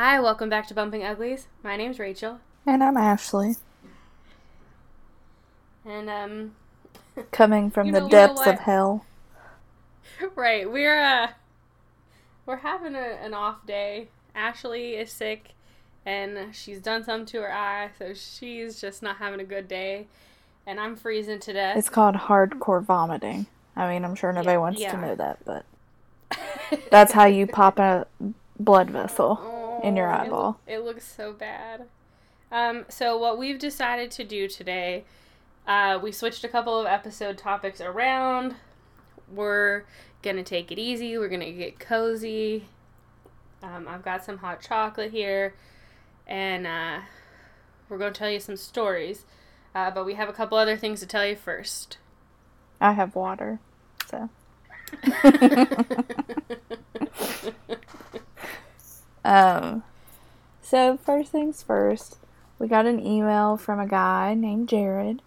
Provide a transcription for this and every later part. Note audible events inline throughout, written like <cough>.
Hi, welcome back to Bumping Uglies. My name's Rachel, And I'm Ashley, and um, <laughs> coming from the know- depths of hell. <laughs> right, we're uh, we're having a, an off day. Ashley is sick, and she's done something to her eye, so she's just not having a good day. And I'm freezing to death. It's called hardcore vomiting. I mean, I'm sure nobody Yeah, wants yeah. to know that, but <laughs> that's how you pop a blood vessel in your Oh, it eyeball. It, looks so bad. Um, so what we've decided to do today, uh, we switched a couple of episode topics around. We're gonna take it easy. We're gonna get cozy. Um, I've got some hot chocolate here, and uh, we're gonna tell you some stories. Uh, but we have a couple other things to tell you first. I have water, so. <laughs> <laughs> Um, so first things first, we got an email from a guy named Jared,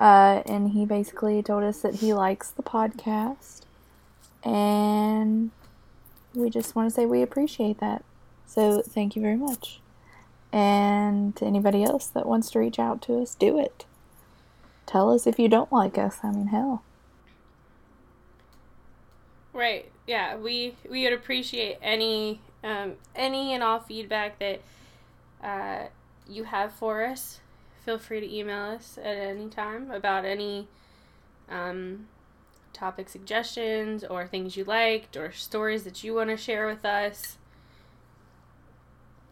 uh, and he basically told us that he likes the podcast, and we just want to say we appreciate that. So thank you very much. And to anybody else that wants to reach out to us, do it. Tell us if you don't like us. I mean, hell. Right. Yeah, we we would appreciate any um, any and all feedback that uh, you have for us. Feel free to email us at any time about any um, topic suggestions or things you liked or stories that you want to share with us.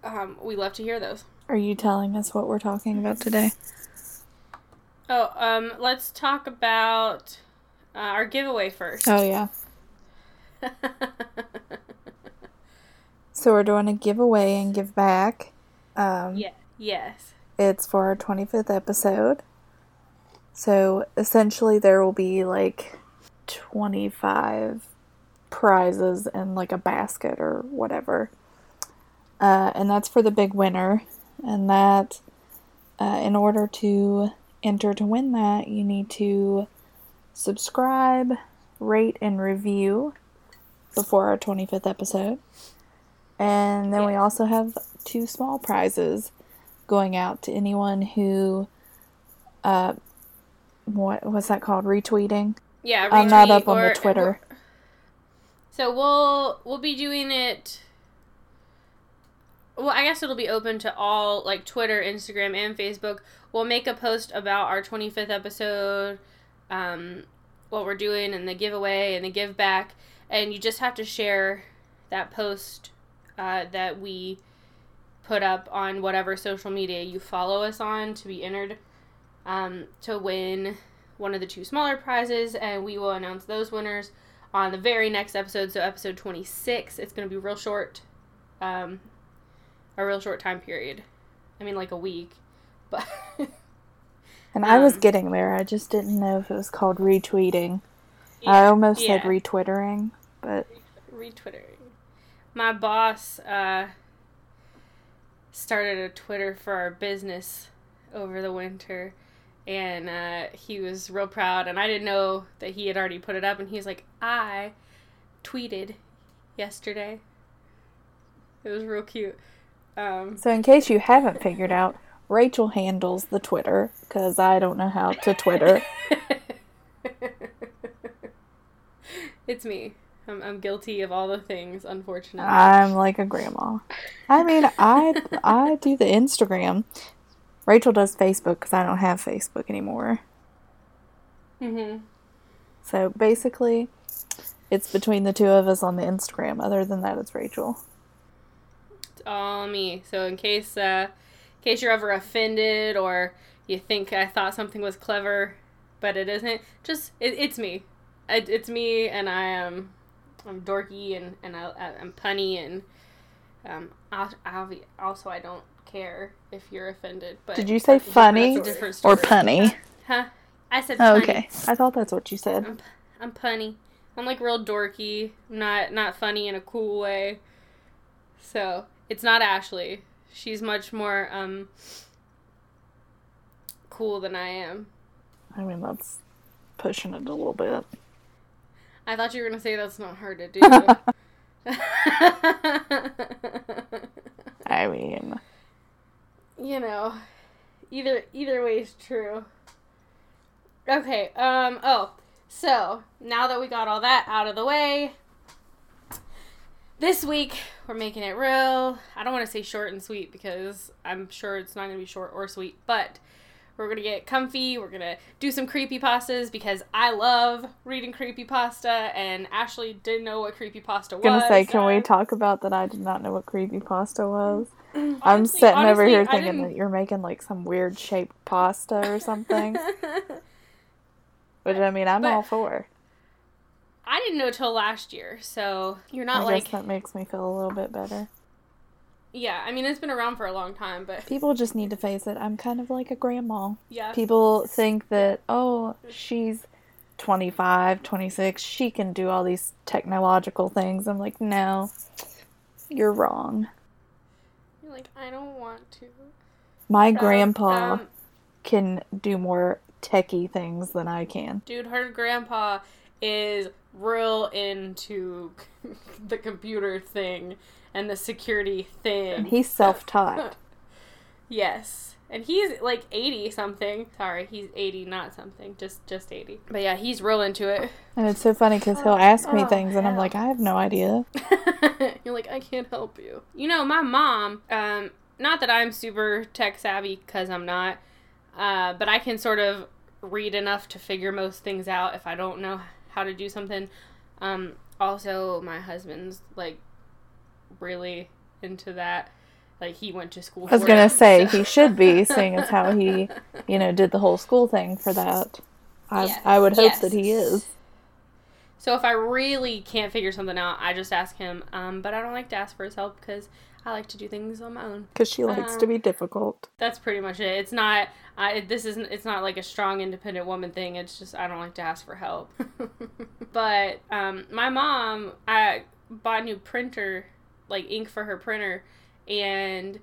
Um, we love to hear those. Are you telling us what we're talking about today? Oh, um, let's talk about uh, our giveaway first. Oh, yeah. <laughs> So we're doing a giveaway and give back. Um, yeah. Yes. It's for our 25th episode. So essentially, there will be like 25 prizes in like a basket or whatever. Uh, and that's for the big winner. And that, uh, in order to enter to win that, you need to subscribe, rate, and review before our 25th episode. And then we also have two small prizes going out to anyone who, uh, what what's that called? Retweeting. Yeah, I'm not retweet up on or- the Twitter. So we'll we'll be doing it. Well, I guess it'll be open to all like Twitter, Instagram, and Facebook. We'll make a post about our 25th episode, um, what we're doing, and the giveaway and the give back, and you just have to share that post uh, that we put up on whatever social media you follow us on to be entered um, to win one of the two smaller prizes, and we will announce those winners on the very next episode. So episode 26. It's going to be real short, um, a real short time period. I mean, like a week, but <laughs> And I was Um, getting there. I just didn't know if it was called retweeting. I almost said retwittering, but retwittering. My boss uh, started a Twitter for our business over the winter, and uh, he was real proud. And I didn't know that he had already put it up. And he's like, "I tweeted yesterday." It was real cute. Um, so in case you haven't figured out, Rachel handles the Twitter because I don't know how to Twitter. <laughs> it's me. I'm, I'm guilty of all the things, unfortunately. I'm like a grandma. I mean, I I do the Instagram. Rachel does Facebook because I don't have Facebook anymore. hmm So basically, it's between the two of us on the Instagram. Other than that, it's Rachel. It's all me. So in case uh, in case you're ever offended or you think I thought something was clever, but it isn't, just it, it's me. It, it's me, and I am I'm dorky and and I, I'm punny and um I'll also I don't care if you're offended. But Did you say funny that's a different or punny? Huh? I said Oh, okay. I thought that's what you said. I'm, I'm punny. I'm like real dorky. Not not funny in a cool way. So it's not Ashley. She's much more um cool than I am. I mean, that's pushing it a little bit. I thought you were gonna say that's not hard to do. <laughs> I mean, you know, either either way is true. Okay. Um. Oh. So now that we got all that out of the way, this week we're making it real. I don't want to say short and sweet because I'm sure it's not going to be short or sweet, but we're to get comfy. We're to do some creepy pastas because I love reading creepy pasta and Ashley didn't know what creepy pasta was. gonna say, can we talk about that? I did not know what creepy pasta was. <clears throat> I'm Honestly- sitting over here thinking that you're making like some weird shaped pasta or <laughs> something, <laughs> which I mean, I'm But- all for. I didn't know till last year, so you're not I like that makes me feel a little bit better. Yeah. I mean, it's been around for a long time, but <laughs> People just need to face it. I'm kind of like a grandma. yeah, People think that, oh, she's 25, 26, she can do all these technological things. I'm like, no, you're wrong. you're like I don't want to. My So, grandpa um, can do more techie things than I can. dude, her grandpa is real into <laughs> the computer thing and the security thing. And he's self taught. <laughs> Yes. And he's like 80 something. Sorry, he's 80, not something. Just just 80. But yeah, he's real into it. and it's so funny because he'll ask me Oh, things and I'm like, I have no idea. <laughs> You're like, I can't help you. You know, my mom, um, not that I'm super tech savvy because I'm not, uh, but I can sort of read enough to figure most things out if I don't know how to do something. Um, also, my husband's like really into that. Like, he went to school I was for going it, to say, so- he <laughs> should be, seeing as how he, you know, did the whole school thing for that. I, Yes, I would hope yes. that he is. So if I really can't figure something out, I just ask him. Um, but I don't like to ask for his help because I like to do things on my own. Because she likes to Um, be difficult. That's pretty much it. It's not. I this isn't. It's not like a strong, independent woman thing. It's just I don't like to ask for help. <laughs> but um, my mom, I bought a new printer, like ink for her printer, and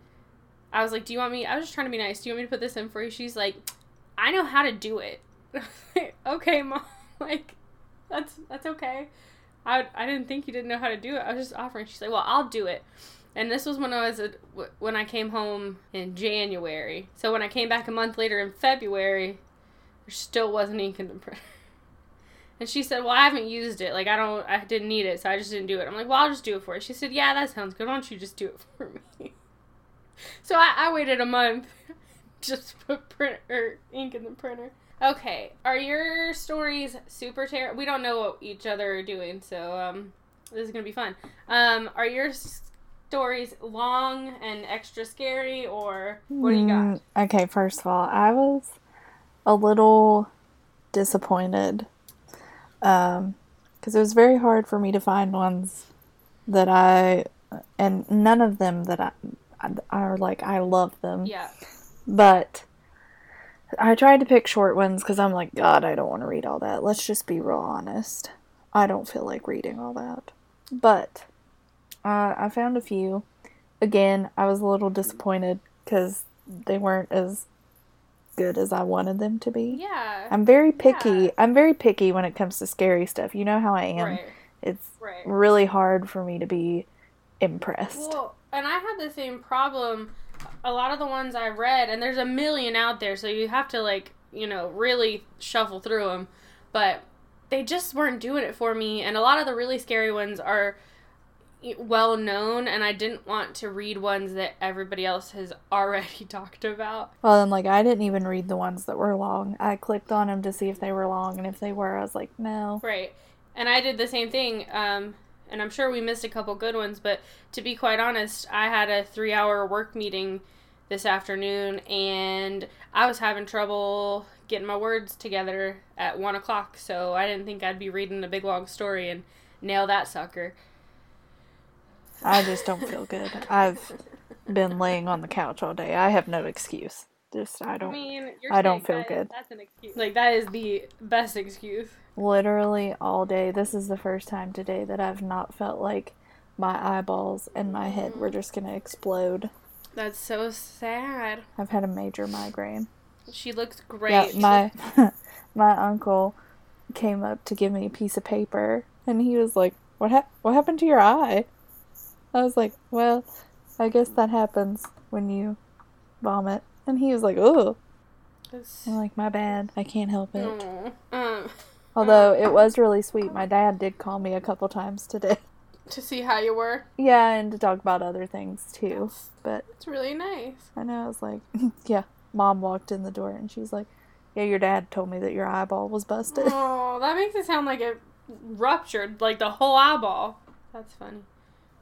I was like, "Do you want me?" I was just trying to be nice. Do you want me to put this in for you? She's like, "I know how to do it." <laughs> okay, mom. <laughs> Like, that's that's okay. I I didn't think you didn't know how to do it. I was just offering. She's like, "Well, I'll do it." And this was when I was when I came home in January. So when I came back a month later in February, there still wasn't ink in the printer. <laughs> And she said, "Well, I haven't used it. Like I don't, I didn't need it, so I just didn't do it." I'm like, "Well, I'll just do it for you." She said, "Yeah, that sounds good. Why don't you just do it <laughs> for me?" So I, I waited a month, <laughs> just put print or ink in the printer. Okay, are your stories super terrible? We don't know what each other are doing, so um, this is gonna be fun. Um, are your stories long and extra scary, or what do you got? Mm, Okay, first of all, I was a little disappointed because it was very hard for me to find ones that I, and none of them that I, are like, I love them. Yeah, But I tried to pick short ones because I'm like, God, I don't want to read all that. Let's just be real honest. I don't feel like reading all that. But uh, I found a few. Again, I was a little disappointed because they weren't as good as I wanted them to be. yeah, I'm very picky. Yeah. I'm very picky when it comes to scary stuff. You know how I am. right, It's right. really hard for me to be impressed. Well, and I had the same problem. A lot of the ones I read, and there's a million out there, so you have to like you know really shuffle through them. But they just weren't doing it for me, and a lot of the really scary ones are well known, and I didn't want to read ones that everybody else has already <laughs> talked about. Well, then, like, I didn't even read the ones that were long. I clicked on them to see if they were long, and if they were, I was like, no. Right. And I did the same thing. Um, and I'm sure we missed a couple good ones, but to be quite honest, I had a three hour work meeting this afternoon and I was having trouble getting my words together at one o'clock, so I didn't think I'd be reading a big long story and nail that sucker. I just don't feel good. I've been laying on the couch all day. I have no excuse. Just, I I don't. mean, you're I don't feel that- good. That's an excuse. Like, that is the best excuse. Literally all day. This is the first time today that I've not felt like my eyeballs and my head were mm-hmm. just gonna explode. That's so sad. I've had a major migraine. She looks great. Yeah, my <laughs> my uncle came up to give me a piece of paper, and he was like, "What hap- What happened to your eye?" I was like, "Well, I guess that happens when you vomit. And he was like, oh. I'm like, my bad. I can't help it. Aw. Um, Although it was really sweet. My dad did call me a couple times today. <laughs> to see how you were. Yeah, and to talk about other things too. But It's really nice. I know I was like, <laughs> yeah. Mom walked in the door and she's like, yeah, your dad told me that your eyeball was busted. <laughs> Oh, that makes it sound like it ruptured, like the whole eyeball. That's funny.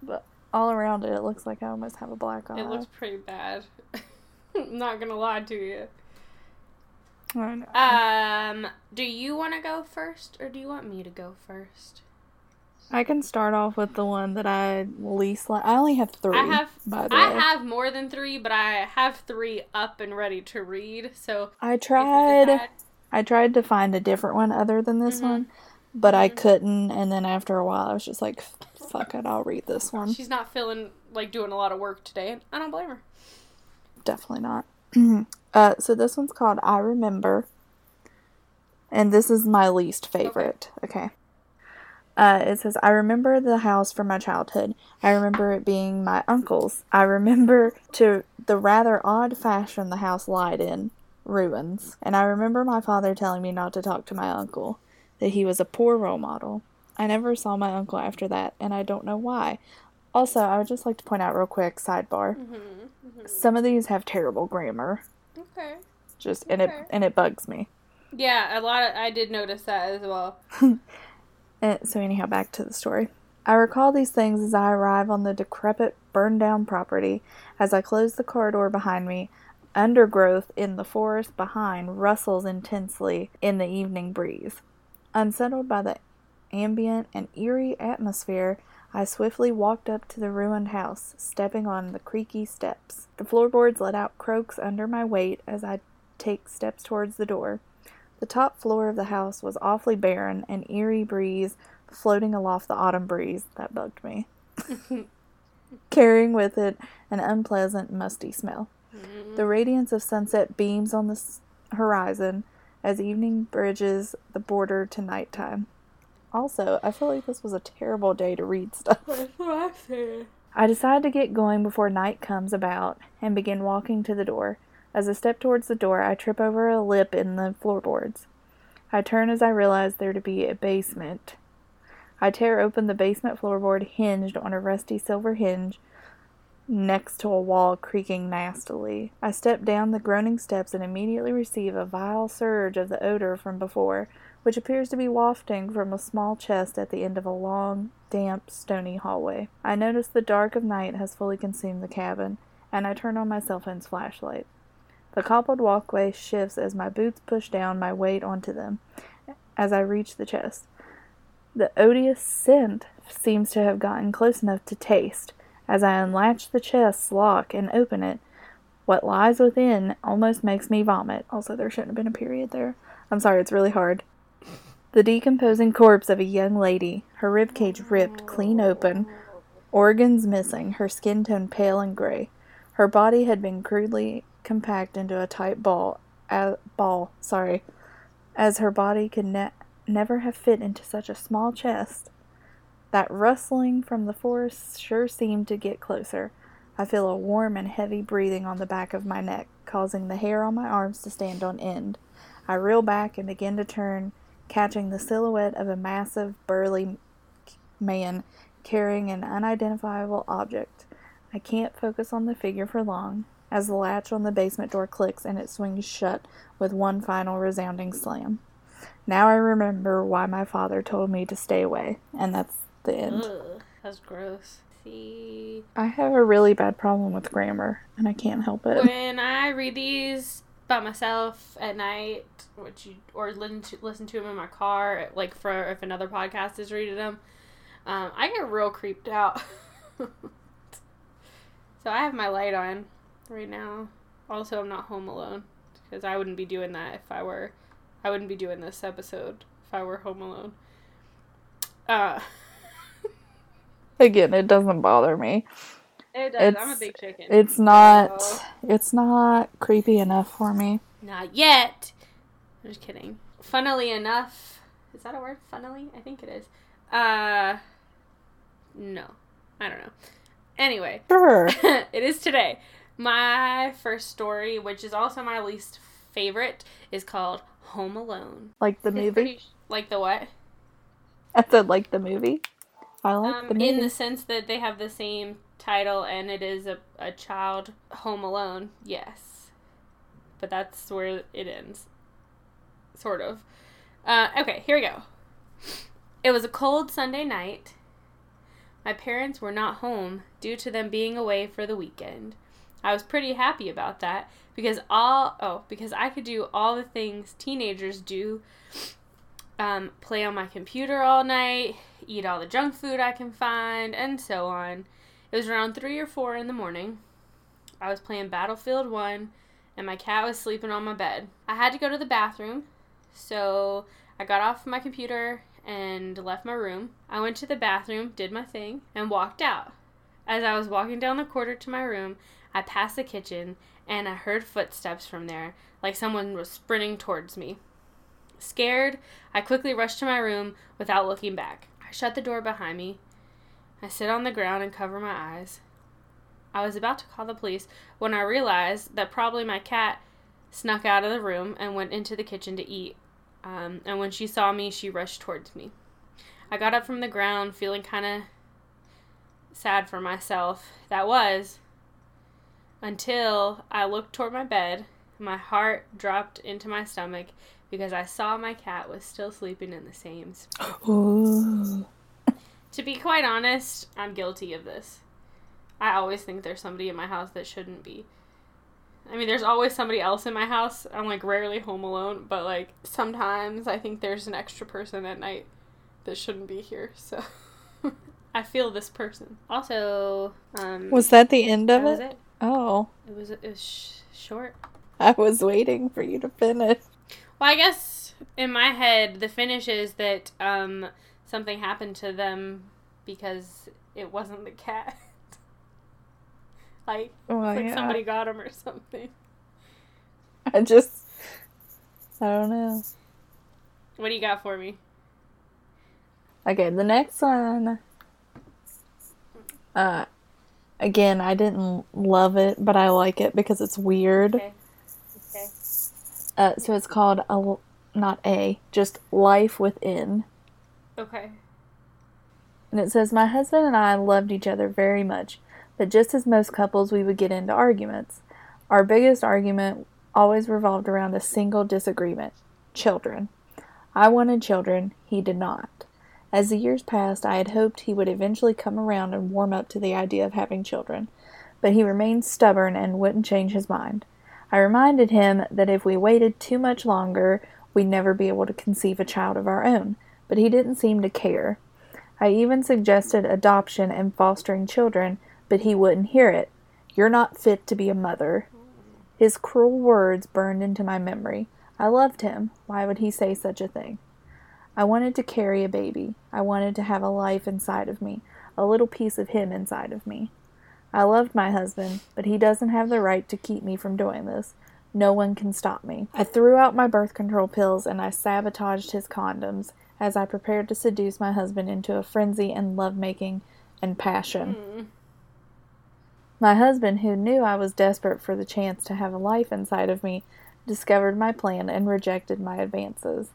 But all around it, it looks like I almost have a black eye. It looks pretty bad. <laughs> I'm not gonna lie to you. I. Um, do you want to go first, or do you want me to go first? I can start off with the one that I least like. I only have three. I have, I way. have more than three, but I have three up and ready to read. So I tried. I tried to find a different one other than this Mhm. one, but I Mhm. couldn't. And then after a while, I was just like, "Fuck it, I'll read this one." she's not feeling like doing a lot of work today. and I don't blame her. Definitely not. <clears throat> uh, so this one's called "I Remember," and this is my least favorite. Okay. Uh, it says, I remember the house from my childhood. I remember it being my uncle's. I remember to the rather odd fashion the house lied in ruins. And I remember my father telling me not to talk to my uncle, that he was a poor role model. I never saw my uncle after that, and I don't know why. Also, I would just like to point out real quick, sidebar. Mm-hmm. Some of these have terrible grammar. Okay. Just and it and it bugs me. Yeah, a lot of I did notice that as well. <laughs> Uh, so anyhow, back to the story. I recall these things as I arrive on the decrepit, burned down property. As I close the corridor behind me, undergrowth in the forest behind rustles intensely in the evening breeze. Unsettled by the ambient and eerie atmosphere, I swiftly walked up to the ruined house, stepping on the creaky steps. The floorboards let out croaks under my weight as I take steps towards the door. The top floor of the house was awfully barren, an eerie breeze floating aloft the autumn breeze that bugged me, <laughs> carrying with it an unpleasant, musty smell. Mm-hmm. The radiance of sunset beams on the horizon as evening bridges the border to nighttime. Also, I feel like this was a terrible day to read stuff. That's what I said. I decide to get going before night comes about and begin walking to the door. As I step towards the door, I trip over a lip in the floorboards. I turn as I realize there to be a basement. I tear open the basement floorboard hinged on a rusty silver hinge next to a wall creaking nastily. I step down the groaning steps and immediately receive a vile surge of the odor from before, which appears to be wafting from a small chest at the end of a long, damp, stony hallway. I notice the dark of night has fully consumed the cabin, and I turn on my cell phone's flashlight. The cobbled walkway shifts as my boots push down my weight onto them as I reach the chest. The odious scent seems to have gotten close enough to taste. As I unlatch the chest's lock and open it, what lies within almost makes me vomit. Also, there shouldn't have been a period there. I'm sorry, it's really hard. The decomposing corpse of a young lady, her ribcage ripped clean open, organs missing, her skin tone pale and gray. Her body had been crudely compacted into a tight ball, ball, sorry, as her body could ne- never have fit into such a small chest. That rustling from the forest sure seemed to get closer. I feel a warm and heavy breathing on the back of my neck, causing the hair on my arms to stand on end. I reel back and begin to turn, catching the silhouette of a massive, burly man carrying an unidentifiable object. I can't focus on the figure for long, as the latch on the basement door clicks and it swings shut with one final resounding slam. Now I remember why my father told me to stay away, and that's the end. Ugh, that's gross. See, I have a really bad problem with grammar, and I can't help it. when I read these by myself at night, which you or listen to listen to them in my car, like for if another podcast is reading them, um, I get real creeped out. <laughs> so I have my light on right now. Also, I'm not home alone because I wouldn't be doing that if I were. I wouldn't be doing this episode if I were home alone. Uh, <laughs> Again, it doesn't bother me. It does. I'm a It's- big chicken. It's not. Oh. It's not creepy enough for me. Not yet. I'm just kidding. Funnily enough, is that a word? Funnily? I think it is. Uh, no. I don't know. Anyway, Sure. <laughs> it is today. My first story, which is also my least favorite, is called Home Alone. Like the It's movie. pretty- like the what? I said like the movie. I like Um, the movie. in the sense that they have the same title and it is a, a child home alone, yes. But that's where it ends. Sort of. Uh, okay, here we go. It was a cold Sunday night. My parents were not home due to them being away for the weekend. I was pretty happy about that because all oh because I could do all the things teenagers do um, play on my computer all night, eat all the junk food I can find, and so on. It was around 3 or 4 in the morning. I was playing Battlefield 1, and my cat was sleeping on my bed. I had to go to the bathroom, so I got off my computer and left my room. I went to the bathroom, did my thing, and walked out. As I was walking down the corridor to my room, I passed the kitchen and I heard footsteps from there, like someone was sprinting towards me. Scared, I quickly rushed to my room without looking back. I shut the door behind me. I sit on the ground and cover my eyes. I was about to call the police when I realized that probably my cat snuck out of the room and went into the kitchen to eat. Um, and when she saw me, she rushed towards me. I got up from the ground feeling kind of sad for myself. That was until I looked toward my bed. My heart dropped into my stomach because I saw my cat was still sleeping in the same spot. Ooh. To be quite honest, I'm guilty of this. I always think there's somebody in my house that shouldn't be. I mean, there's always somebody else in my house. I'm like rarely home alone, but like sometimes I think there's an extra person at night that shouldn't be here. So <laughs> I feel this person. Also, um, Was that the end of it? it. Oh, It was it was sh- short. I was waiting for you to finish. Well, I guess in my head, the finish is that um, something happened to them because it wasn't the cat. like, <laughs> Well, like Oh, yeah. somebody got him or something. I just, I don't know. What do you got for me? Okay, the next one. Uh, again, I didn't love it, but I like it because it's weird. Okay. Okay. Uh, so it's called a, not a, just life within. Okay. And it says, My husband and I loved each other very much, but just as most couples, we would get into arguments. Our biggest argument always revolved around a single disagreement children. I wanted children, he did not. As the years passed, I had hoped he would eventually come around and warm up to the idea of having children, but he remained stubborn and wouldn't change his mind. I reminded him that if we waited too much longer, we'd never be able to conceive a child of our own, but he didn't seem to care. I even suggested adoption and fostering children, but he wouldn't hear it. You're not fit to be a mother. His cruel words burned into my memory. I loved him. Why would he say such a thing? I wanted to carry a baby. I wanted to have a life inside of me, a little piece of him inside of me. I loved my husband, but he doesn't have the right to keep me from doing this. No one can stop me. I threw out my birth control pills and I sabotaged his condoms as I prepared to seduce my husband into a frenzy and lovemaking and passion. Hmm. My husband, who knew I was desperate for the chance to have a life inside of me, discovered my plan and rejected my advances.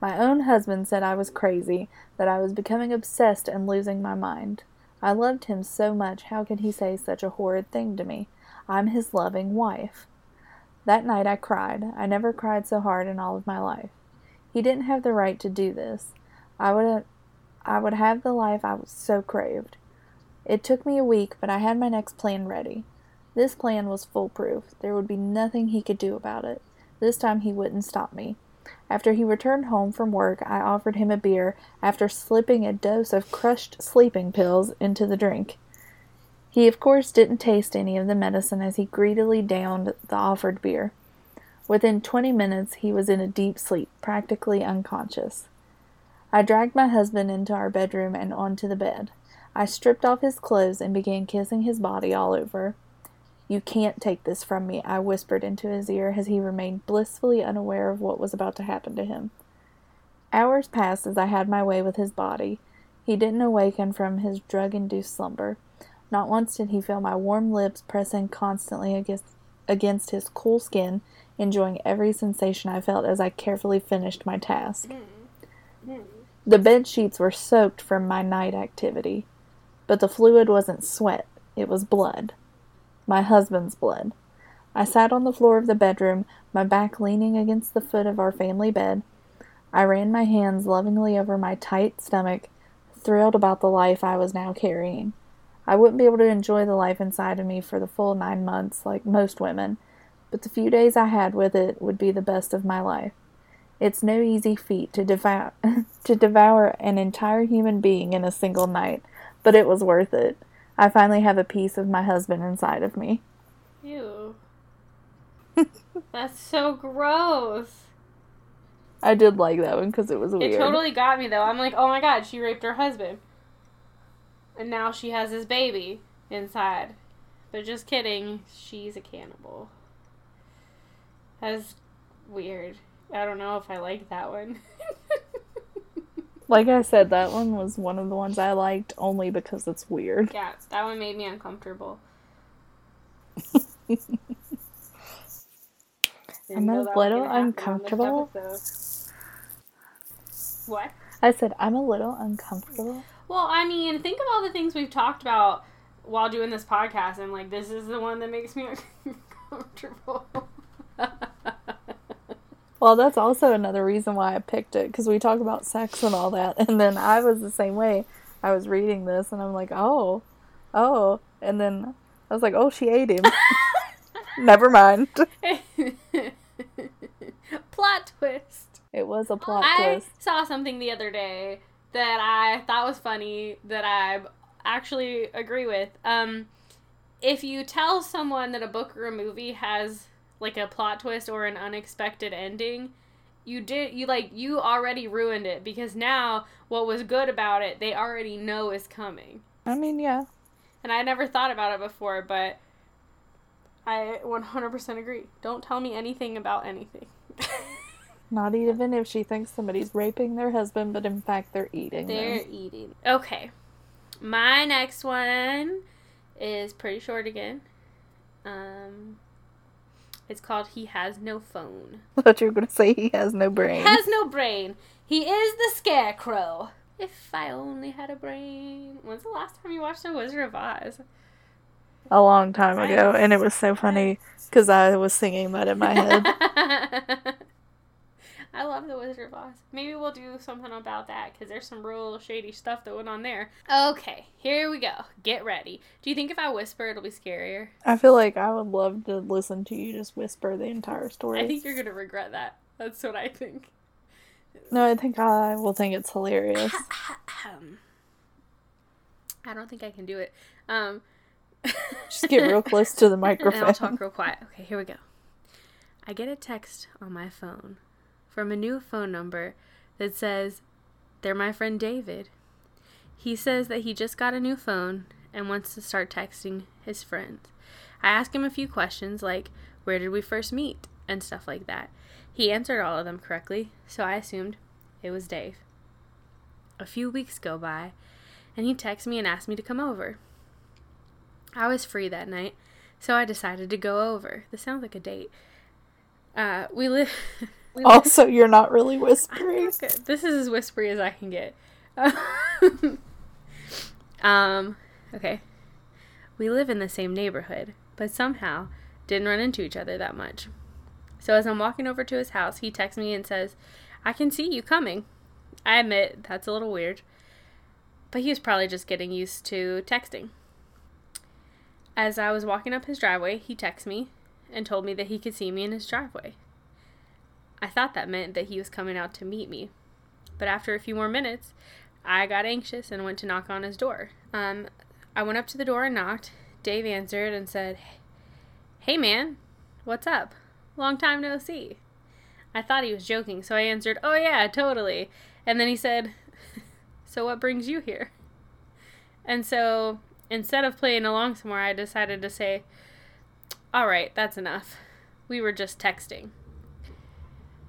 My own husband said I was crazy, that I was becoming obsessed and losing my mind. I loved him so much, how could he say such a horrid thing to me? I'm his loving wife. That night I cried. I never cried so hard in all of my life. He didn't have the right to do this. I would I would have the life I so craved. It took me a week, but I had my next plan ready. This plan was foolproof. There would be nothing he could do about it. This time he wouldn't stop me. After he returned home from work, I offered him a beer after slipping a dose of crushed sleeping pills into the drink. He, of course, didn't taste any of the medicine as he greedily downed the offered beer. Within twenty minutes, he was in a deep sleep, practically unconscious. I dragged my husband into our bedroom and onto the bed. I stripped off his clothes and began kissing his body all over. You can't take this from me, I whispered into his ear as he remained blissfully unaware of what was about to happen to him. Hours passed as I had my way with his body. He didn't awaken from his drug induced slumber. Not once did he feel my warm lips pressing constantly against, against his cool skin, enjoying every sensation I felt as I carefully finished my task. Mm. Mm. The bed sheets were soaked from my night activity, but the fluid wasn't sweat, it was blood. My husband's blood. I sat on the floor of the bedroom, my back leaning against the foot of our family bed. I ran my hands lovingly over my tight stomach, thrilled about the life I was now carrying. I wouldn't be able to enjoy the life inside of me for the full nine months, like most women, but the few days I had with it would be the best of my life. It's no easy feat to devour <laughs> to devour an entire human being in a single night, but it was worth it. I finally have a piece of my husband inside of me. Ew. <laughs> That's so gross. I did like that one because it was weird. It totally got me though. I'm like, oh my god, she raped her husband. And now she has his baby inside. But just kidding, she's a cannibal. That's weird. I don't know if I like that one. like I said, that one was one of the ones I liked only because it's weird. Yeah, that one made me uncomfortable. <laughs> I'm a little uncomfortable. What? I said I'm a little uncomfortable. Well, I mean, think of all the things we've talked about while doing this podcast, and like this is the one that makes me <laughs> uncomfortable. <laughs> well, that's also another reason why I picked it because we talk about sex and all that, <laughs> and then I was the same way. I was reading this, and I'm like, oh, oh, and then I was like, oh, she ate him. <laughs> Never mind. <laughs> plot twist. It was a plot I twist. I saw something the other day that I thought was funny that I actually agree with. Um, if you tell someone that a book or a movie has like a plot twist or an unexpected ending, you did you like you already ruined it because now what was good about it they already know is coming. I mean, yeah. And I never thought about it before, but I 100% agree. Don't tell me anything about anything. <laughs> Not even if she thinks somebody's raping their husband, but in fact they're eating. They're them. eating. Okay. My next one is pretty short again. Um, it's called He Has No Phone. <laughs> I thought you were going to say he has no brain. He has no brain. He is the scarecrow. If I only had a brain. When's the last time you watched The Wizard of Oz? A long time ago, and it was so funny because I was singing that in my head. <laughs> I love the Wizard of Oz. Maybe we'll do something about that because there's some real shady stuff that went on there. Okay, here we go. Get ready. Do you think if I whisper, it'll be scarier? I feel like I would love to listen to you just whisper the entire story. I think you're gonna regret that. That's what I think. No, I think I will think it's hilarious. <laughs> I don't think I can do it. Um, <laughs> just get real close to the <laughs> microphone. I'll talk real quiet. Okay, here we go. I get a text on my phone from a new phone number that says, They're my friend David. He says that he just got a new phone and wants to start texting his friends. I ask him a few questions like, Where did we first meet? and stuff like that. He answered all of them correctly, so I assumed it was Dave. A few weeks go by, and he texts me and asks me to come over. I was free that night, so I decided to go over. This sounds like a date. Uh, we live. <laughs> also, you're not really <laughs> whispering. This is as whispery as I can get. <laughs> um, okay. We live in the same neighborhood, but somehow didn't run into each other that much. So as I'm walking over to his house, he texts me and says, I can see you coming. I admit that's a little weird, but he was probably just getting used to texting. As I was walking up his driveway, he texted me and told me that he could see me in his driveway. I thought that meant that he was coming out to meet me. But after a few more minutes, I got anxious and went to knock on his door. Um, I went up to the door and knocked. Dave answered and said, Hey man, what's up? Long time no see. I thought he was joking, so I answered, Oh yeah, totally. And then he said, <laughs> So what brings you here? And so instead of playing along somewhere, I decided to say, All right, that's enough. We were just texting.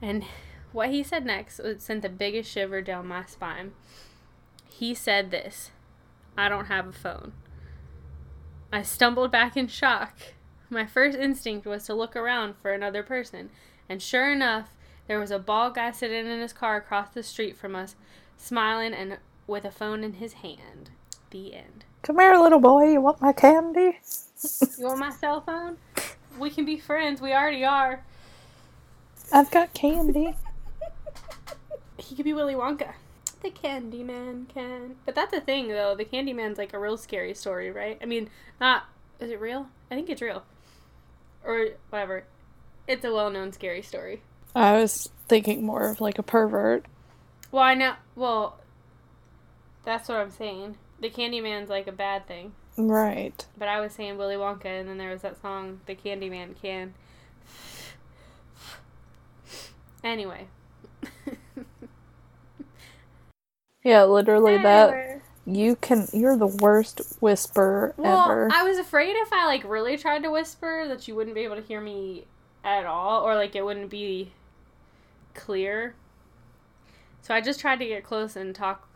And <laughs> what he said next sent the biggest shiver down my spine. He said this I don't have a phone. I stumbled back in shock. My first instinct was to look around for another person, and sure enough, there was a bald guy sitting in his car across the street from us, smiling and with a phone in his hand. The end. Come here, little boy. You want my candy? You want my cell phone? We can be friends. We already are. I've got candy. <laughs> He could be Willy Wonka. The Candyman can. But that's a thing, though. The Candyman's like a real scary story, right? I mean, not. Is it real? I think it's real. Or whatever. It's a well known scary story. I was thinking more of like a pervert. Well, I know. Well, that's what I'm saying. The Candyman's like a bad thing. Right. But I was saying Willy Wonka, and then there was that song, The Candyman Can. Anyway. <laughs> Yeah, literally that. You can. You're the worst whisperer Well, ever. I was afraid if I like really tried to whisper that you wouldn't be able to hear me at all, or like it wouldn't be clear. So I just tried to get close and talk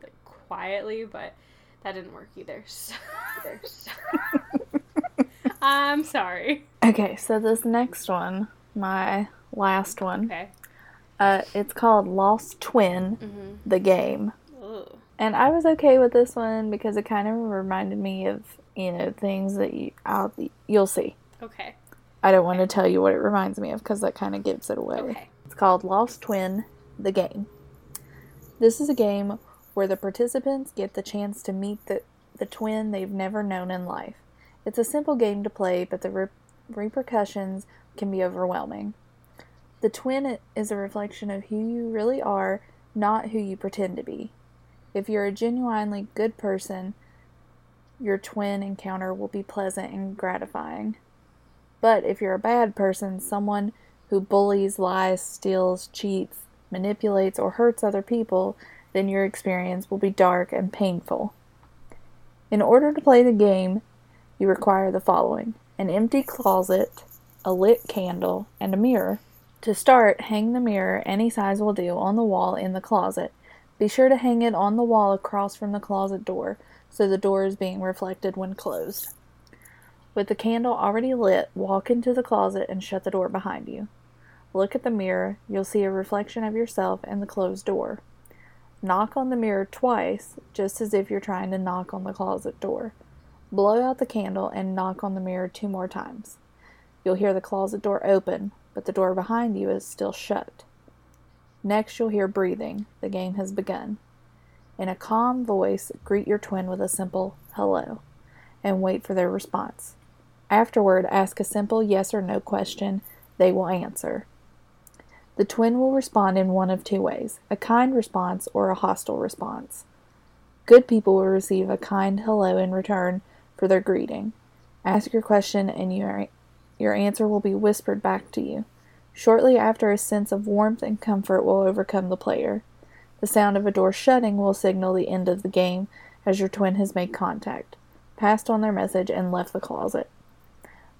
like, quietly, but that didn't work either. <laughs> So. <laughs> I'm sorry. Okay, so this next one, my last one, Okay. uh, it's called Lost Twin, Mm-hmm. the game. Ugh. And I was okay with this one because it kind of reminded me of, you know, things that you, I'll, you'll see. Okay. I don't want to tell you what it reminds me of because that kind of gives it away. Okay. It's called Lost Twin, the game. This is a game where the participants get the chance to meet the, the twin they've never known in life. It's a simple game to play, but the re- repercussions can be overwhelming. The twin is a reflection of who you really are, not who you pretend to be. If you're a genuinely good person, your twin encounter will be pleasant and gratifying. But if you're a bad person, someone who bullies, lies, steals, cheats, manipulates, or hurts other people, then your experience will be dark and painful. In order to play the game, you require the following an empty closet, a lit candle, and a mirror. To start, hang the mirror, any size will do, on the wall in the closet. Be sure to hang it on the wall across from the closet door, so the door is being reflected when closed. With the candle already lit, walk into the closet and shut the door behind you. Look at the mirror, you'll see a reflection of yourself and the closed door. Knock on the mirror twice, just as if you're trying to knock on the closet door. Blow out the candle and knock on the mirror two more times. You'll hear the closet door open, but the door behind you is still shut. Next, you'll hear breathing. The game has begun. In a calm voice, greet your twin with a simple hello and wait for their response. Afterward, ask a simple yes or no question they will answer. The twin will respond in one of two ways a kind response or a hostile response. Good people will receive a kind hello in return for their greeting. Ask your question, and your, your answer will be whispered back to you. Shortly after, a sense of warmth and comfort will overcome the player. The sound of a door shutting will signal the end of the game as your twin has made contact, passed on their message, and left the closet.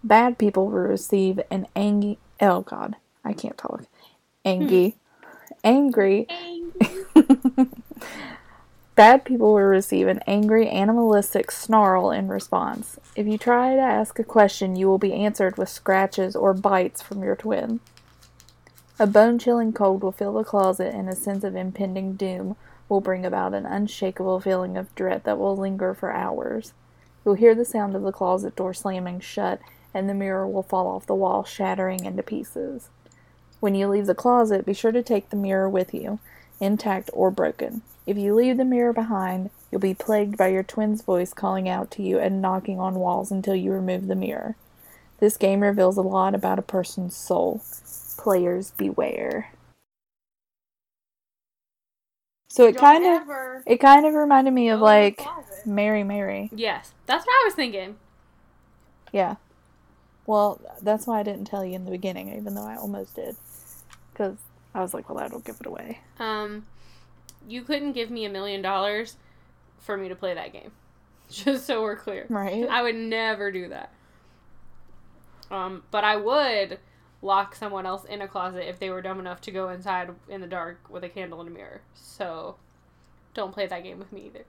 Bad people will receive an angry. Oh God, I can't talk. Angry, hmm. angry. Bad people will receive an angry, animalistic snarl in response. If you try to ask a question, you will be answered with scratches or bites from your twin. A bone chilling cold will fill the closet, and a sense of impending doom will bring about an unshakable feeling of dread that will linger for hours. You'll hear the sound of the closet door slamming shut, and the mirror will fall off the wall, shattering into pieces. When you leave the closet, be sure to take the mirror with you, intact or broken. If you leave the mirror behind, you'll be plagued by your twin's voice calling out to you and knocking on walls until you remove the mirror. This game reveals a lot about a person's soul. Players beware. So it kind of it kind of reminded me of go in the like. Mary Mary. Yes, that's what I was thinking. Yeah. Well, that's why I didn't tell you in the beginning, even though I almost did. Because I was like, well, that'll give it away. Um, you couldn't give me a million dollars for me to play that game. <laughs> Just so we're clear. Right? I would never do that. Um, but I would lock someone else in a closet if they were dumb enough to go inside in the dark with a candle and a mirror. So don't play that game with me either.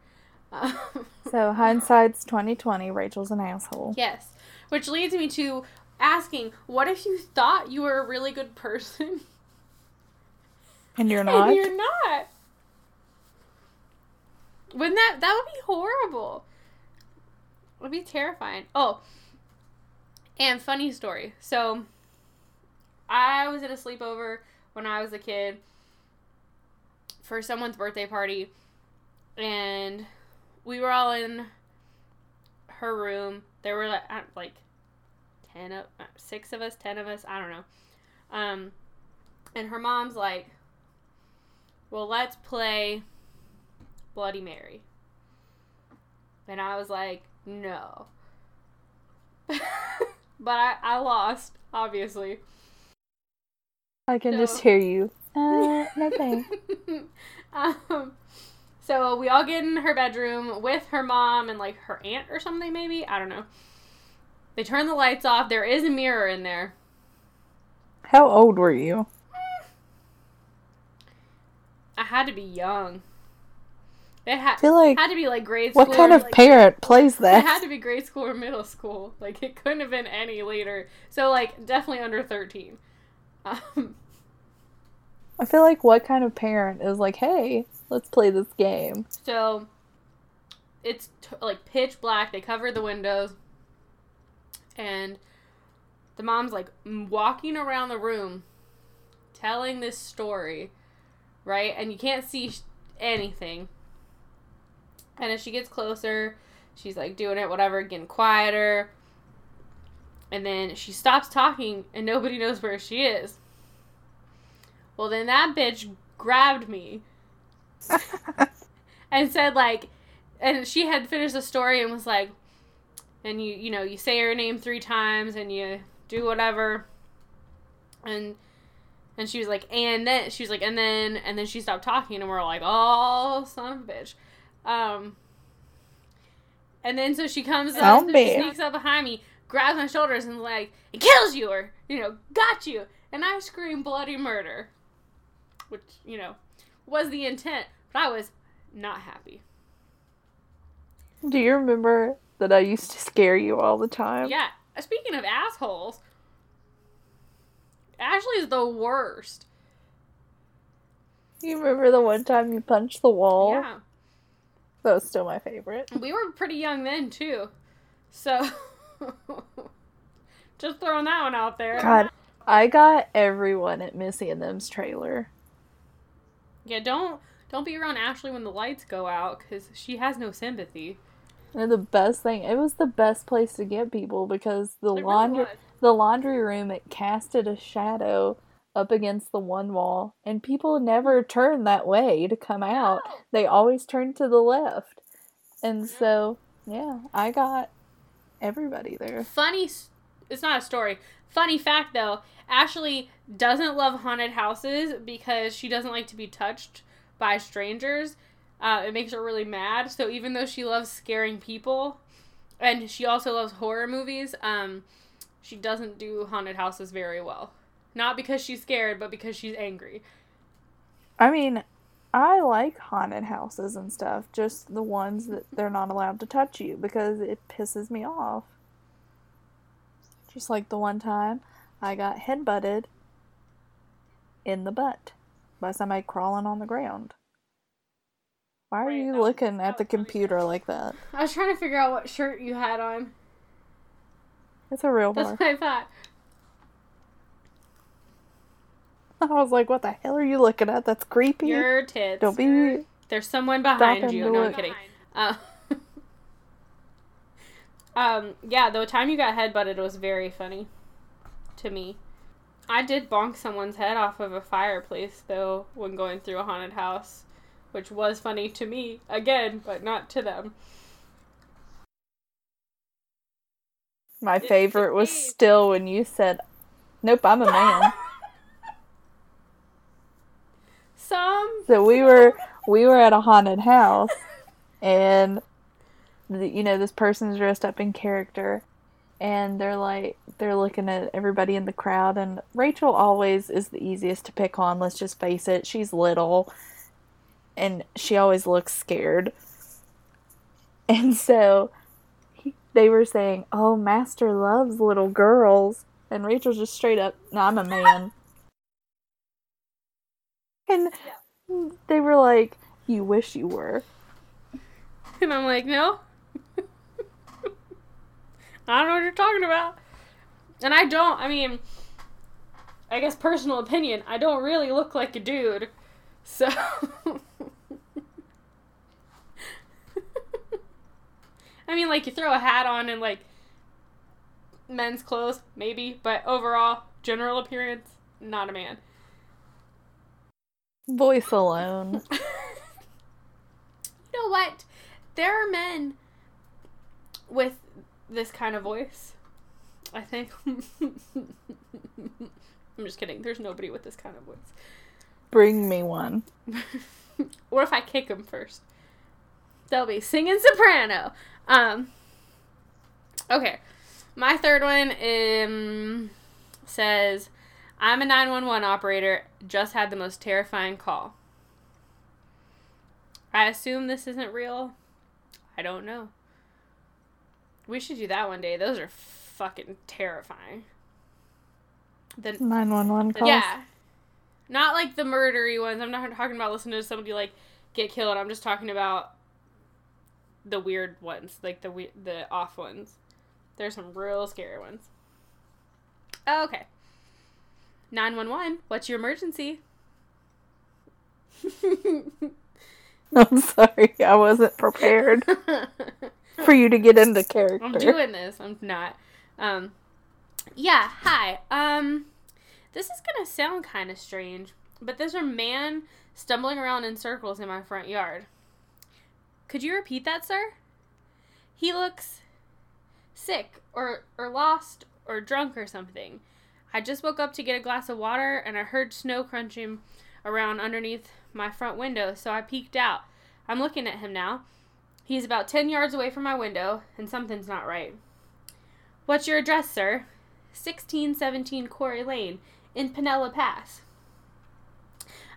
Um, <laughs> So hindsight's twenty twenty. Rachel's an asshole. yes. Which leads me to asking, what if you thought you were a really good person And you're <laughs> not. and you're not? Wouldn't that that would be horrible? It would be terrifying. Oh, and funny story. So, I was at a sleepover when I was a kid for someone's birthday party, and we were all in her room. There were like, uh, like ten of uh, six of us, ten of us. I don't know. Um, and her mom's like, "Well, let's play Bloody Mary." And I was like, "No." <laughs> but I, I lost, obviously. I can No. just hear you. Uh, <laughs> no thanks. um, so we all get in her bedroom with her mom and like her aunt or something, maybe. I don't know. They turn the lights off. There is a mirror in there. How old were you? I had to be young. It had, I feel like had to be like grade school. what kind of like, parent plays that? It had to be grade school or middle school. Like it couldn't have been any later. So like definitely under thirteen. Um, I feel like what kind of parent is like, hey, let's play this game. So it's t- like pitch black. They cover the windows, and the mom's like walking around the room, telling this story, right? And you can't see sh- anything. And as she gets closer, she's like doing it, whatever, getting quieter. And then she stops talking, and nobody knows where she is. Well, then that bitch grabbed me <laughs> and said like and she had finished the story and was like and you you know you say her name three times and you do whatever and and she was like and then she was like and then and then she stopped talking and we're like oh son of a bitch um and then so she comes up she sneaks up behind me grabs my shoulders and like it kills you or you know got you and i scream bloody murder which you know was the intent but i was not happy Do you remember that I used to scare you all the time? Yeah. Speaking of assholes, Ashley's the worst. You remember the one time you punched the wall? Yeah. That was still my favorite. We were pretty young then too. So <laughs> just throwing that one out there. God, I got everyone at Missy and them's trailer. Yeah, don't don't be around Ashley when the lights go out cuz she has no sympathy. And the best thing, it was the best place to get people because the It laundry was. the laundry room it casted a shadow up against the one wall and people never turn that way to come out. They always turn to the left. And so, yeah, I got everybody there. Funny it's not a story. Funny fact though, Ashley doesn't love haunted houses because she doesn't like to be touched by strangers. Uh, it makes her really mad. So even though she loves scaring people, and she also loves horror movies, um, she doesn't do haunted houses very well. Not because she's scared, but because she's angry. I mean, I like haunted houses and stuff, just the ones that they're not allowed to touch you because it pisses me off. Just like the one time I got headbutted in the butt by somebody crawling on the ground. Why are Right, you that was- looking at the computer like that? I was trying to figure out what shirt you had on. It's a real That's bar. what I thought. <laughs> I was like, what the hell are you looking at? That's creepy. Your tits. Don't be. There's someone behind you. No, I'm kidding. Uh, <laughs> um, yeah, the time you got headbutted was very funny to me. I did bonk someone's head off of a fireplace though when going through a haunted house, which was funny to me again, but not to them. My favorite was still when you said, Nope, I'm a man. <laughs> Some So we were we were at a haunted house, <laughs> and the, you know this person's dressed up in character, and they're like they're looking at everybody in the crowd, and Rachel always is the easiest to pick on. Let's just face it, she's little, and she always looks scared. <laughs> And so he, they were saying, "Oh, Master loves little girls," and Rachel's just straight up, "No, I'm a man." <laughs> and they were like, "You wish you were." And I'm like, no. I don't know what you're talking about. And I don't, I mean, I guess personal opinion, I don't really look like a dude. So. I mean, like, you throw a hat on and, like, men's clothes, maybe, but overall, general appearance, not a man. Voice alone. <laughs> you know what? There are men with this kind of voice. I think. <laughs> I'm just kidding. There's nobody with this kind of voice. Bring me one. <laughs> or if I kick him first, they'll be singing soprano. Um. Okay, my third one um, says, "I'm a 911 operator. Just had the most terrifying call. I assume this isn't real. I don't know. We should do that one day. Those are fucking terrifying. The 911 calls? Yeah. Not like the murdery ones. I'm not talking about listening to somebody like get killed. I'm just talking about the weird ones, like the we- the off ones. There's some real scary ones. Okay. 911, what's your emergency? <laughs> I'm sorry, I wasn't prepared <laughs> for you to get into character. I'm doing this. I'm not. Um, yeah. Hi. Um, this is gonna sound kind of strange, but there's a man stumbling around in circles in my front yard. Could you repeat that, sir? He looks sick or or lost or drunk or something. I just woke up to get a glass of water and I heard snow crunching around underneath my front window, so I peeked out. I'm looking at him now. He's about 10 yards away from my window, and something's not right. What's your address, sir? 1617 Quarry Lane in Pinella Pass.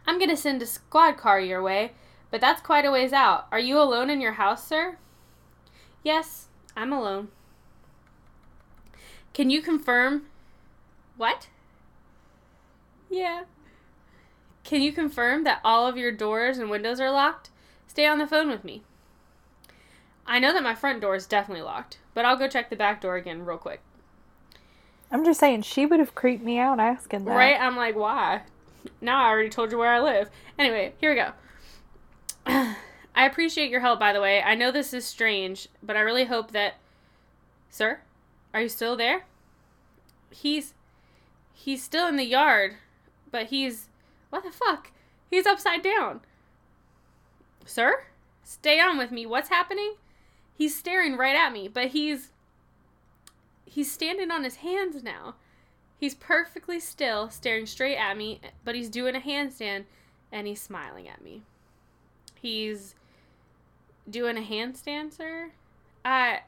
I'm going to send a squad car your way, but that's quite a ways out. Are you alone in your house, sir? Yes, I'm alone. Can you confirm? What? Yeah. Can you confirm that all of your doors and windows are locked? Stay on the phone with me. I know that my front door is definitely locked, but I'll go check the back door again real quick. I'm just saying, she would have creeped me out asking that. Right? I'm like, why? Now I already told you where I live. Anyway, here we go. <clears throat> I appreciate your help, by the way. I know this is strange, but I really hope that. Sir? Are you still there? He's. He's still in the yard, but he's. What the fuck? He's upside down. Sir? Stay on with me. What's happening? He's staring right at me, but he's. He's standing on his hands now. He's perfectly still, staring straight at me, but he's doing a handstand and he's smiling at me. He's doing a handstand, sir? I.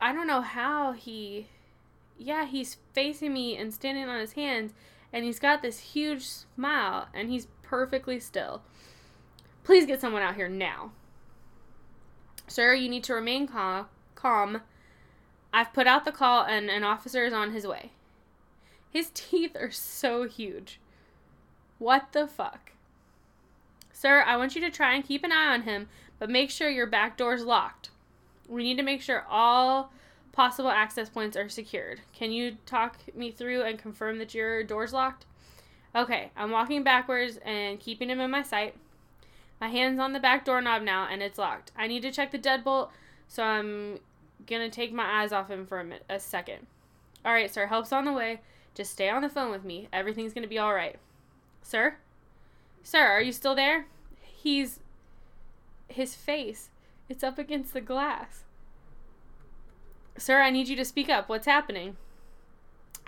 I don't know how he. Yeah, he's facing me and standing on his hands, and he's got this huge smile, and he's perfectly still. Please get someone out here now. Sir, you need to remain calm. calm. I've put out the call, and an officer is on his way. His <laughs> teeth are so huge. What the fuck? Sir, I want you to try and keep an eye on him, but make sure your back door's locked. We need to make sure all possible access points are secured. Can you talk me through and confirm that your door's locked? Okay, I'm walking backwards and keeping him in my sight. My hand's on the back doorknob now and it's locked. I need to check the deadbolt, so I'm gonna take my eyes off him for a, a second. Alright, sir, help's on the way. Just stay on the phone with me. Everything's gonna be alright. Sir? Sir, are you still there? He's. His face. It's up against the glass. Sir, I need you to speak up. What's happening?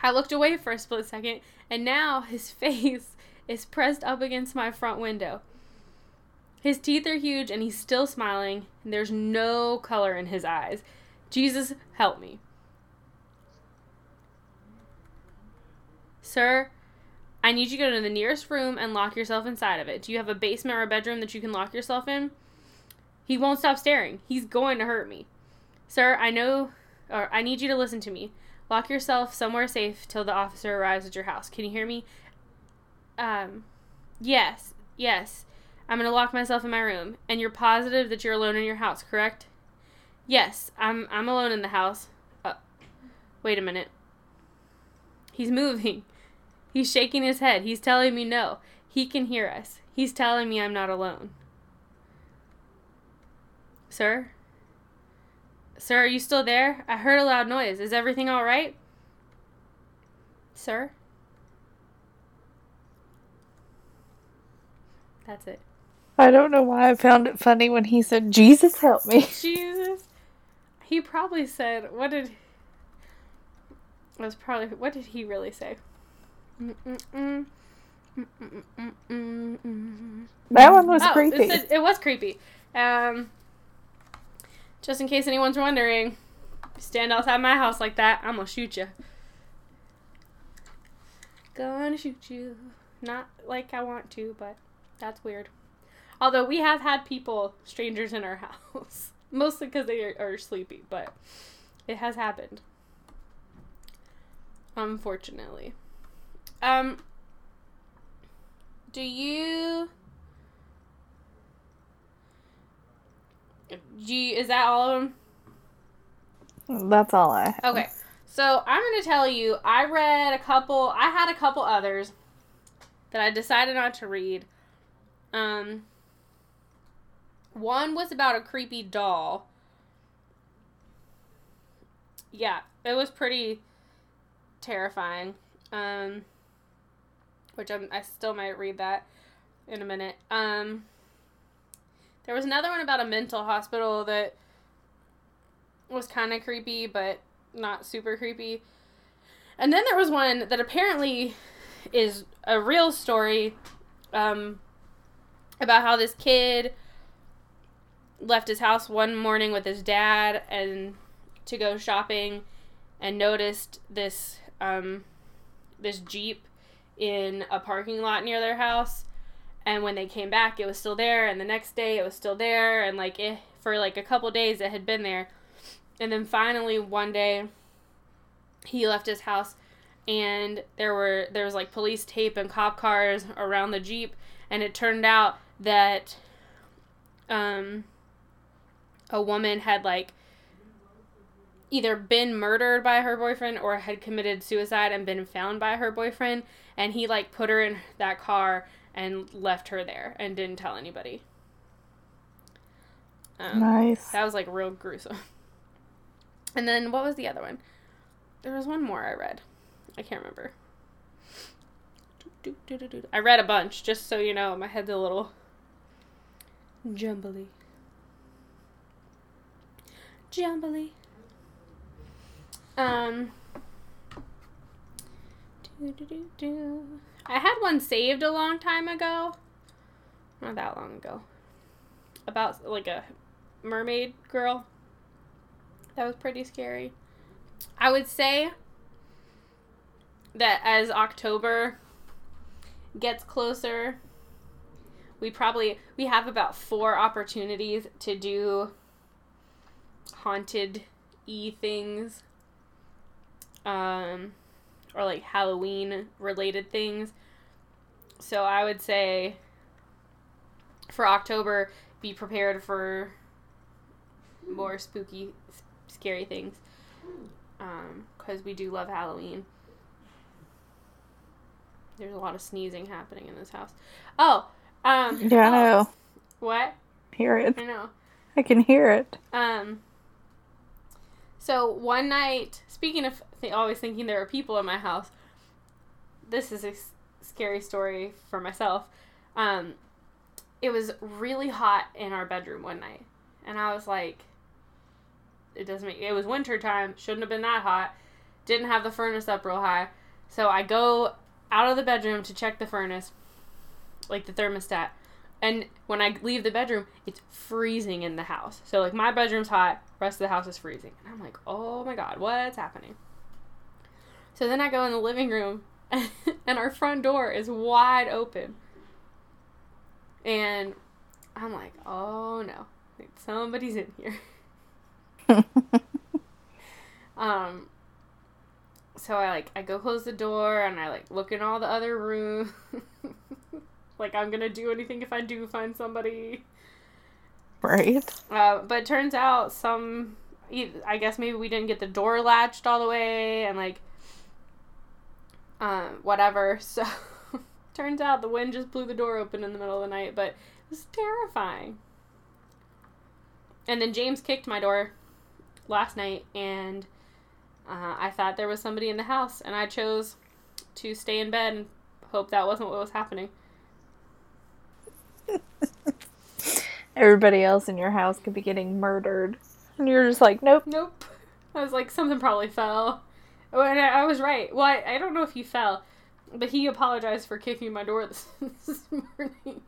I looked away for a split second, and now his <laughs> face is pressed up against my front window. His teeth are huge, and he's still smiling, and there's no color in his eyes. Jesus, help me. Sir, I need you to go to the nearest room and lock yourself inside of it. Do you have a basement or a bedroom that you can lock yourself in? He won't stop staring. He's going to hurt me. Sir, I know, or I need you to listen to me. Lock yourself somewhere safe till the officer arrives at your house. Can you hear me? Um, yes, yes. I'm gonna lock myself in my room. And you're positive that you're alone in your house, correct? Yes, I'm. I'm alone in the house. Uh, wait a minute. He's <laughs> moving. He's shaking his head. He's telling me no. He can hear us. He's telling me I'm not alone. Sir? Sir, are you still there? I heard a loud noise. Is everything all right? Sir? That's it. I don't know why I found it funny when he said, Jesus help me. <laughs> Jesus. He probably said, what did. It was probably. What did he really say? Mm-mm-mm. Mm-mm-mm-mm-mm. That one was Oh, creepy. It, said- it was creepy. Um, just in case anyone's wondering, stand outside my house like that, I'm gonna shoot you. Gonna shoot you. Not like I want to, but that's weird. Although we have had people, strangers in our <laughs> house, mostly because they are, are sleepy, but it has happened. Unfortunately. Um, do you Do you, is that all of them? That's all I have. Okay. So I'm going to tell you, I read a couple, I had a couple others that I decided not to read. Um, one was about a creepy doll. Yeah, it was pretty terrifying. Um, which I'm, I still might read that in a minute. Um, there was another one about a mental hospital that was kind of creepy, but not super creepy. And then there was one that apparently is a real story um, about how this kid left his house one morning with his dad and to go shopping and noticed this um, this jeep in a parking lot near their house and when they came back it was still there and the next day it was still there and like it, for like a couple days it had been there. And then finally one day he left his house and there were there was like police tape and cop cars around the jeep and it turned out that um a woman had like either been murdered by her boyfriend or had committed suicide and been found by her boyfriend and he like put her in that car and left her there and didn't tell anybody um, Nice. that was like real gruesome. <laughs> And then what was the other one? There was one more I read. I can't remember. I read a bunch, just so you know. My head's a little jumbly. Jumbly. Um. doo-doo-doo-doo. I had one saved a long time ago. Not that long ago. About like a mermaid girl. That was pretty scary. I would say that as October gets closer, we probably we have about four opportunities to do haunted e things. Um or like Halloween related things. So I would say for October be prepared for more spooky, scary things. Because we do love Halloween. There's a lot of sneezing happening in this house. Oh, um, Yeah, I oh, know. What? Hear it. I know. I can hear it. Um. So one night, speaking of th- always thinking there are people in my house, this is a s- scary story for myself. Um, it was really hot in our bedroom one night, and I was like, "It doesn't make." It was winter time. Shouldn't have been that hot. Didn't have the furnace up real high, so I go out of the bedroom to check the furnace, like the thermostat. And when I leave the bedroom, it's freezing in the house. So like my bedroom's hot, rest of the house is freezing. And I'm like, "Oh my god, what's happening?" So then I go in the living room <laughs> and our front door is wide open. And I'm like, "Oh no. Somebody's in here. <laughs> um so I like I go close the door and I like look in all the other rooms. <laughs> like I'm gonna do anything if I do find somebody. Right. Uh, but it turns out some, I guess maybe we didn't get the door latched all the way and like, uh, whatever. <laughs> So turns out the wind just blew the door open in the middle of the night, but it was terrifying. And then James kicked my door last night and uh, I thought there was somebody in the house, and I chose to stay in bed and hope that wasn't what was happening. Everybody else in your house could be getting murdered. And you're just like, nope. Nope. I was like, something probably fell. Oh, and I, I was right. Well, I, I, don't know if he fell, but he apologized for kicking my door this, <laughs> this morning.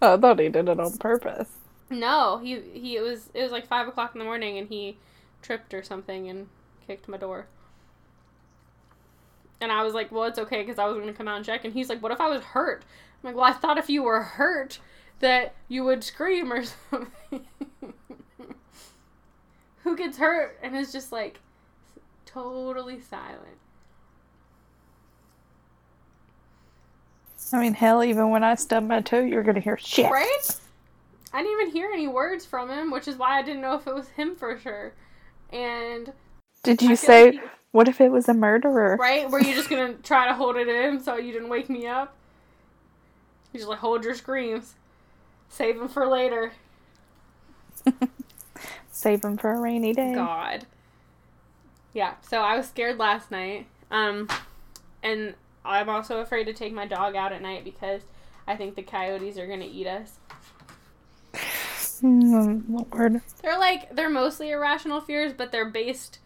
Oh, I thought he did it on purpose. No, he he it was it was like five o'clock in the morning, and he tripped or something and kicked my door. And I was like, well, it's okay because I was going to come out and check. And he's like, what if I was hurt? I'm like, well, I thought if you were hurt that you would scream or <laughs> something. Who gets hurt and is just like totally silent? I mean, hell, even when I stub my toe, you're to hear shit. Right? I didn't even hear any words from him, which is why I didn't know if it was him for sure. And did you say, like he, "What if it was a murderer?" Right? Were you just <laughs> gonna try to hold it in so you didn't wake me up? You just like hold your screams, save them for later. <laughs> save them for a rainy day. God. Yeah. So I was scared last night. Um, and I'm also afraid to take my dog out at night because I think the coyotes are gonna eat us. Lord. They're like they're mostly irrational fears, but they're based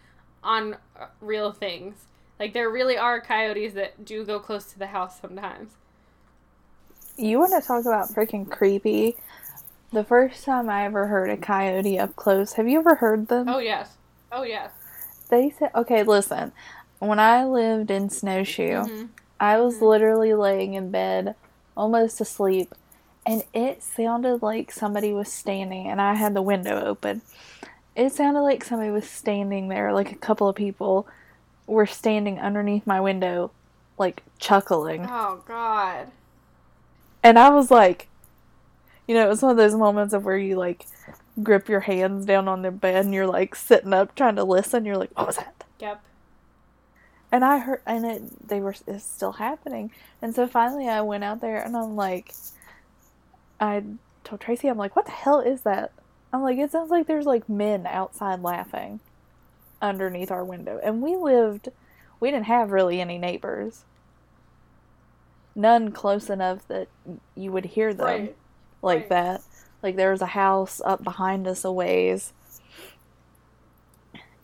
on uh, real things. Like there really are coyotes that do go close to the house sometimes. You want to talk about freaking creepy? The first time I ever heard a coyote up close, have you ever heard them? Oh yes. Oh yes. They said, okay, listen. When I lived in Snowshoe, mm-hmm. I was mm-hmm. literally laying in bed, almost asleep, and it sounded like somebody was standing and I had the window open. It sounded like somebody was standing there, like a couple of people were standing underneath my window, like chuckling. Oh god. And I was like you know, it was one of those moments of where you like grip your hands down on the bed and you're like sitting up trying to listen, you're like, What was that? Yep. And I heard and it they were it's still happening. And so finally I went out there and I'm like I told Tracy, I'm like, what the hell is that? I'm like, it sounds like there's like men outside laughing underneath our window. And we lived, we didn't have really any neighbors. None close enough that you would hear them right. Like that. Like there was a house up behind us a ways.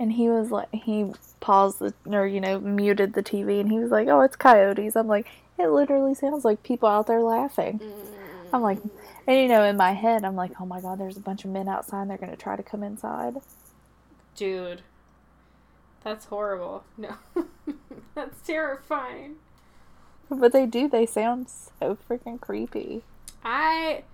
And he was like, he paused the, or, you know, muted the TV and he was like, oh, it's coyotes. I'm like, it literally sounds like people out there laughing. Mm. I'm like, and you know, in my head, I'm like, oh my god, there's a bunch of men outside and they're going to try to come inside. Dude, that's horrible. No, <laughs> that's terrifying. But they do, they sound so freaking creepy. I.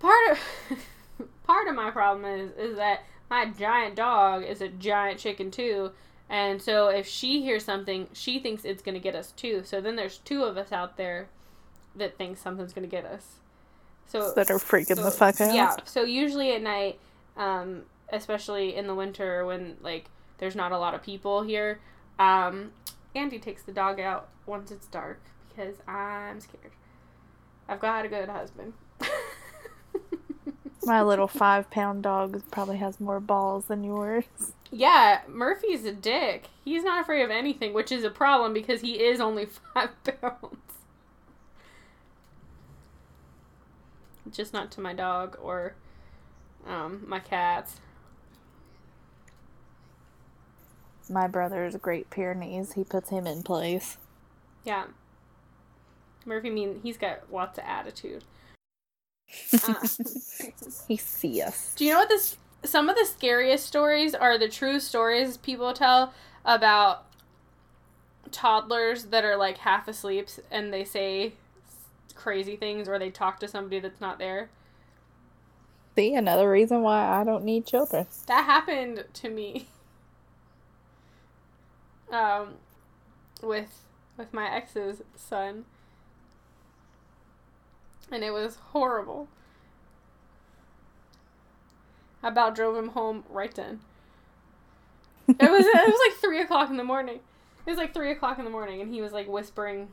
Part of. <laughs> part of my problem is is that my giant dog is a giant chicken too and so if she hears something she thinks it's going to get us too so then there's two of us out there that thinks something's gonna get us. So that are freaking so, the fuck out. Yeah. So usually at night, um, especially in the winter when like there's not a lot of people here, um, Andy takes the dog out once it's dark because I'm scared. I've got a good husband. My little five pound dog probably has more balls than yours. Yeah, Murphy's a dick. He's not afraid of anything, which is a problem because he is only <laughs> five pounds. just not to my dog or um, my cats. My brother's Great Pyrenees. He puts him in place. Yeah. Murphy mean he's got lots of attitude. Uh, he's fierce. Do you know what this? Some of the scariest stories are the true stories people tell about toddlers that are like half asleep and they say crazy things or they talk to somebody that's not there. See, another reason why I don't need children. That happened to me. Um, with with my ex's son, and it was horrible. I about drove him home right then. It was it was like <laughs> three o'clock in the morning. It was like three o'clock in the morning, and he was like whispering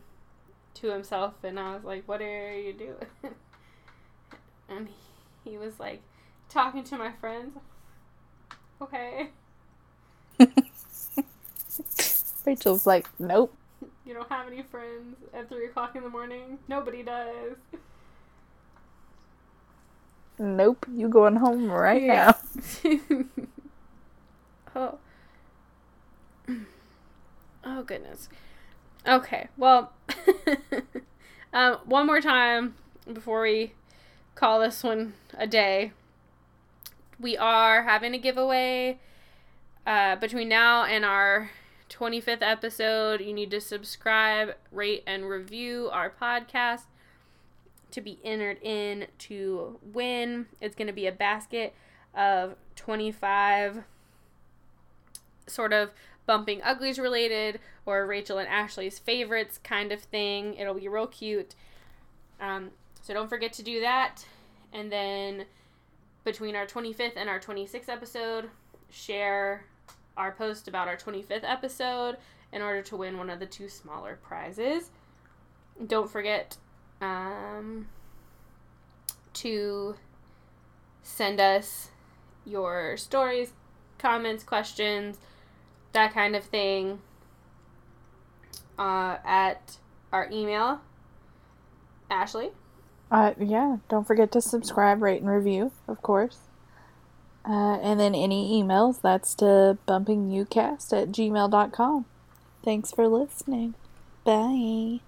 to himself, and I was like, "What are you doing?" <laughs> and he was like talking to my friends. Okay. <laughs> Rachel's like, nope. You don't have any friends at three o'clock in the morning. Nobody does. Nope, you going home right Yeah. now. <laughs> oh. <clears throat> Oh goodness. Okay. Well, <laughs> um, one more time before we call this one a day. We are having a giveaway uh, between now and our 25th episode. You need to subscribe, rate, and review our podcast to be entered in to win. It's going to be a basket of 25 sort of bumping uglies related or Rachel and Ashley's favorites kind of thing. It'll be real cute. Um, so don't forget to do that. And then between our 25th and our 26th episode, share our post about our 25th episode in order to win one of the two smaller prizes. Don't forget um, to send us your stories, comments, questions, that kind of thing uh, at our email. Ashley? Uh, yeah, don't forget to subscribe, rate, and review, of course. Uh, and then any emails, that's to bumpingucast at gmail.com. Thanks for listening. Bye.